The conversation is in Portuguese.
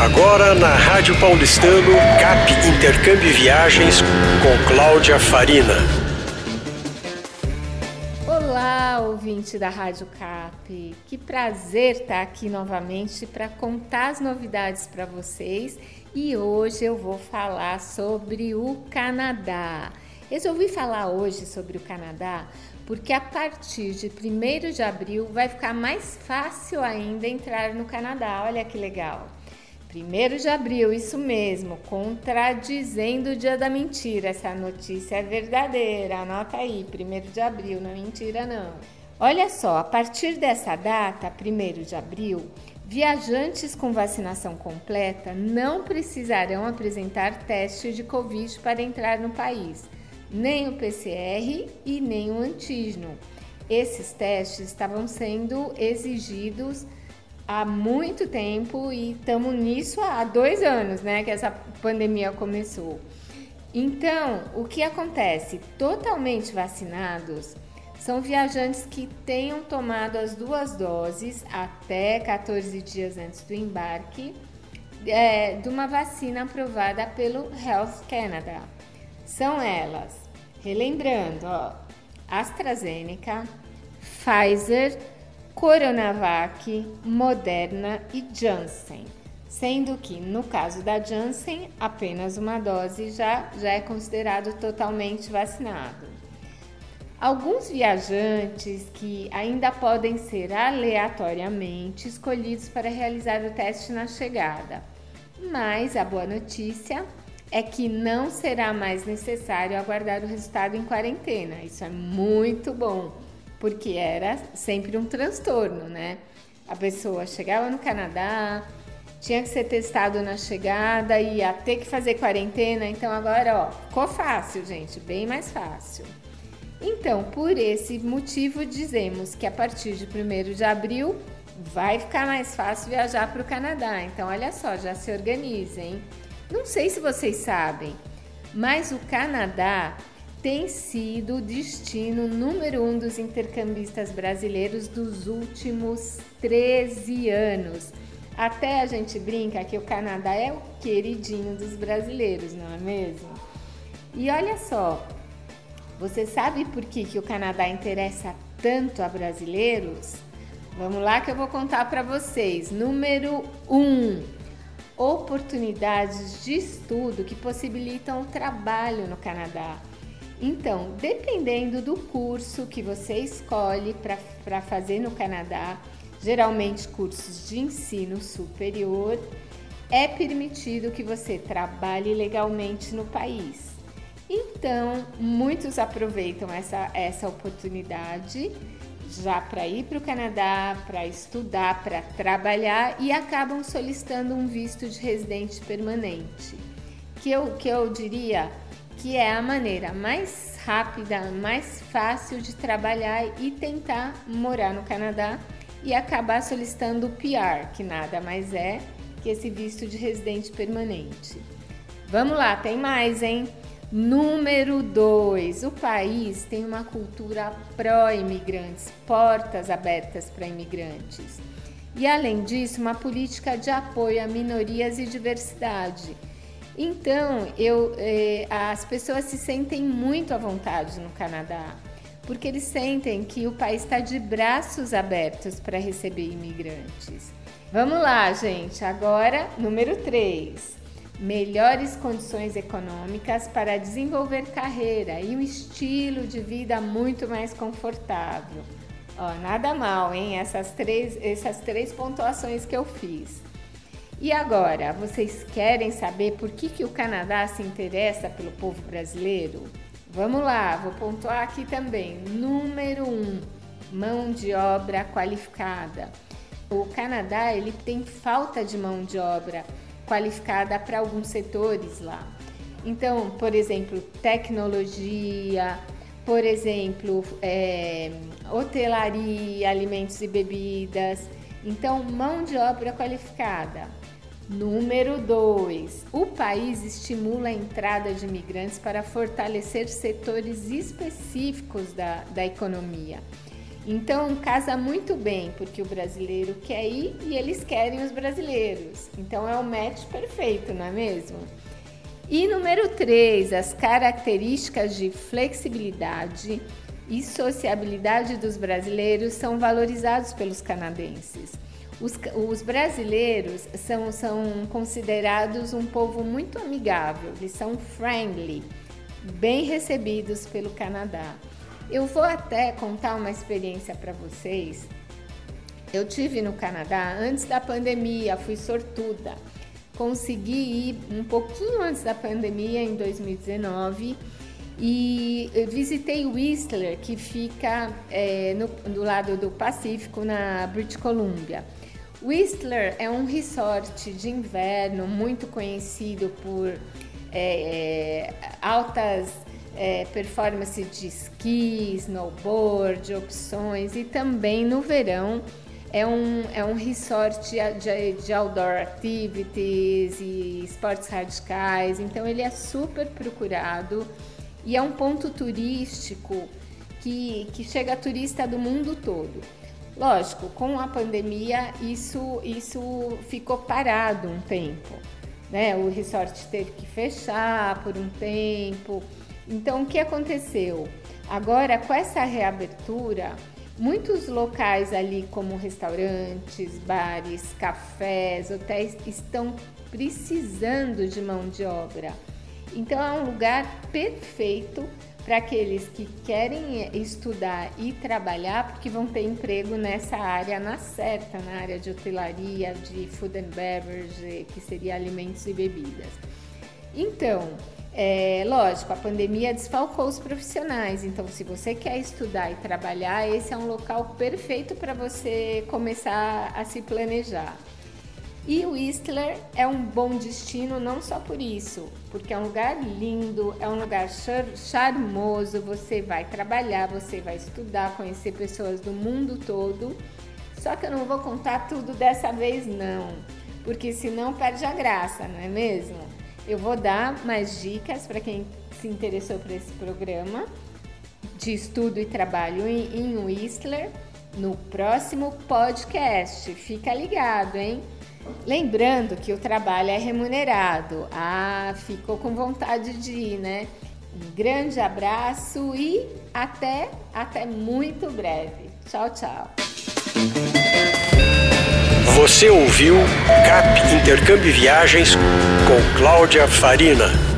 Agora na Rádio Paulistano, CAP Intercâmbio e Viagens com Cláudia Farina. Olá, ouvinte da Rádio CAP. Que prazer estar aqui novamente para contar as novidades para vocês. E hoje eu vou falar sobre o Canadá. Resolvi falar hoje sobre o Canadá porque a partir de 1 de abril vai ficar mais fácil ainda entrar no Canadá. Olha que legal! 1 de abril, isso mesmo, contradizendo o dia da mentira. Essa notícia é verdadeira, anota aí, 1 de abril, não é mentira não. Olha só, a partir dessa data, 1 de abril, viajantes com vacinação completa não precisarão apresentar teste de Covid para entrar no país, nem o PCR e nem o antígeno. Esses testes estavam sendo exigidos há muito tempo e estamos nisso há dois anos, né? Que essa pandemia começou. Então, o que acontece? Totalmente vacinados são viajantes que tenham tomado as duas doses até 14 dias antes do embarque é, de uma vacina aprovada pelo Health Canada. São elas, relembrando, ó, AstraZeneca, Pfizer, Coronavac, Moderna e Janssen, sendo que no caso da Janssen, apenas uma dose já, já é considerado totalmente vacinado. Alguns viajantes que ainda podem ser aleatoriamente escolhidos para realizar o teste na chegada, mas a boa notícia é que não será mais necessário aguardar o resultado em quarentena. Isso é muito bom porque era sempre um transtorno, né? A pessoa chegava no Canadá, tinha que ser testado na chegada, ia ter que fazer quarentena, então agora, ó, ficou fácil, gente, bem mais fácil. Então, por esse motivo, dizemos que a partir de 1 de abril vai ficar mais fácil viajar para o Canadá. Então, olha só, já se organizem. Não sei se vocês sabem, mas o Canadá tem sido o destino número um dos intercambistas brasileiros dos últimos 13 anos. Até a gente brinca que o Canadá é o queridinho dos brasileiros, não é mesmo? E olha só, você sabe por que, que o Canadá interessa tanto a brasileiros? Vamos lá que eu vou contar para vocês. Número 1. Um, oportunidades de estudo que possibilitam o trabalho no Canadá. Então, dependendo do curso que você escolhe para fazer no Canadá, geralmente cursos de ensino superior, é permitido que você trabalhe legalmente no país. Então, muitos aproveitam essa, essa oportunidade já para ir para o Canadá, para estudar, para trabalhar e acabam solicitando um visto de residente permanente, que eu, que eu diria que é a maneira mais rápida, mais fácil de trabalhar e tentar morar no Canadá e acabar solicitando o PR, que nada mais é que esse visto de residente permanente. Vamos lá, tem mais, hein? Número 2. O país tem uma cultura pró-imigrantes, portas abertas para imigrantes. E além disso, uma política de apoio a minorias e diversidade então, eu, eh, as pessoas se sentem muito à vontade no Canadá, porque eles sentem que o país está de braços abertos para receber imigrantes. Vamos lá, gente. Agora, número 3. Melhores condições econômicas para desenvolver carreira e um estilo de vida muito mais confortável. Ó, nada mal, hein? Essas três, essas três pontuações que eu fiz. E agora, vocês querem saber por que, que o Canadá se interessa pelo povo brasileiro? Vamos lá, vou pontuar aqui também. Número 1, um, mão de obra qualificada. O Canadá ele tem falta de mão de obra qualificada para alguns setores lá. Então, por exemplo, tecnologia, por exemplo, é, hotelaria, alimentos e bebidas. Então, mão de obra qualificada. Número 2. O país estimula a entrada de imigrantes para fortalecer setores específicos da, da economia. Então casa muito bem, porque o brasileiro quer ir e eles querem os brasileiros. Então é o match perfeito, não é mesmo? E número 3, as características de flexibilidade e sociabilidade dos brasileiros são valorizados pelos canadenses. Os, os, brasileiros são, são considerados um povo muito amigável, eles são friendly, bem recebidos pelo Canadá. Eu vou até contar uma experiência para vocês. Eu tive no Canadá antes da pandemia, fui sortuda. Consegui ir um pouquinho antes da pandemia, em 2019, e visitei Whistler, que fica é, no, do lado do Pacífico, na British Columbia. Whistler é um resort de inverno muito conhecido por é, é, altas é, performance de esqui, snowboard, opções. E também no verão é um, é um resort de, de outdoor activities e esportes radicais, então ele é super procurado e é um ponto turístico que, que chega turista do mundo todo. Lógico, com a pandemia isso, isso ficou parado um tempo. Né? O resort teve que fechar por um tempo. Então, o que aconteceu? Agora, com essa reabertura, muitos locais ali, como restaurantes, bares, cafés, hotéis, estão precisando de mão de obra. Então, é um lugar perfeito para aqueles que querem estudar e trabalhar, porque vão ter emprego nessa área na certa, na área de hotelaria, de food and beverage, que seria alimentos e bebidas. Então, é, lógico, a pandemia desfalcou os profissionais, então se você quer estudar e trabalhar, esse é um local perfeito para você começar a se planejar. E Whistler é um bom destino não só por isso, porque é um lugar lindo, é um lugar charmoso, você vai trabalhar, você vai estudar, conhecer pessoas do mundo todo. Só que eu não vou contar tudo dessa vez não, porque senão perde a graça, não é mesmo? Eu vou dar mais dicas para quem se interessou por esse programa de estudo e trabalho em Whistler no próximo podcast. Fica ligado, hein? Lembrando que o trabalho é remunerado. Ah, ficou com vontade de ir, né? Um grande abraço e até, até muito breve. Tchau, tchau. Você ouviu CAP Intercâmbio Viagens com Cláudia Farina.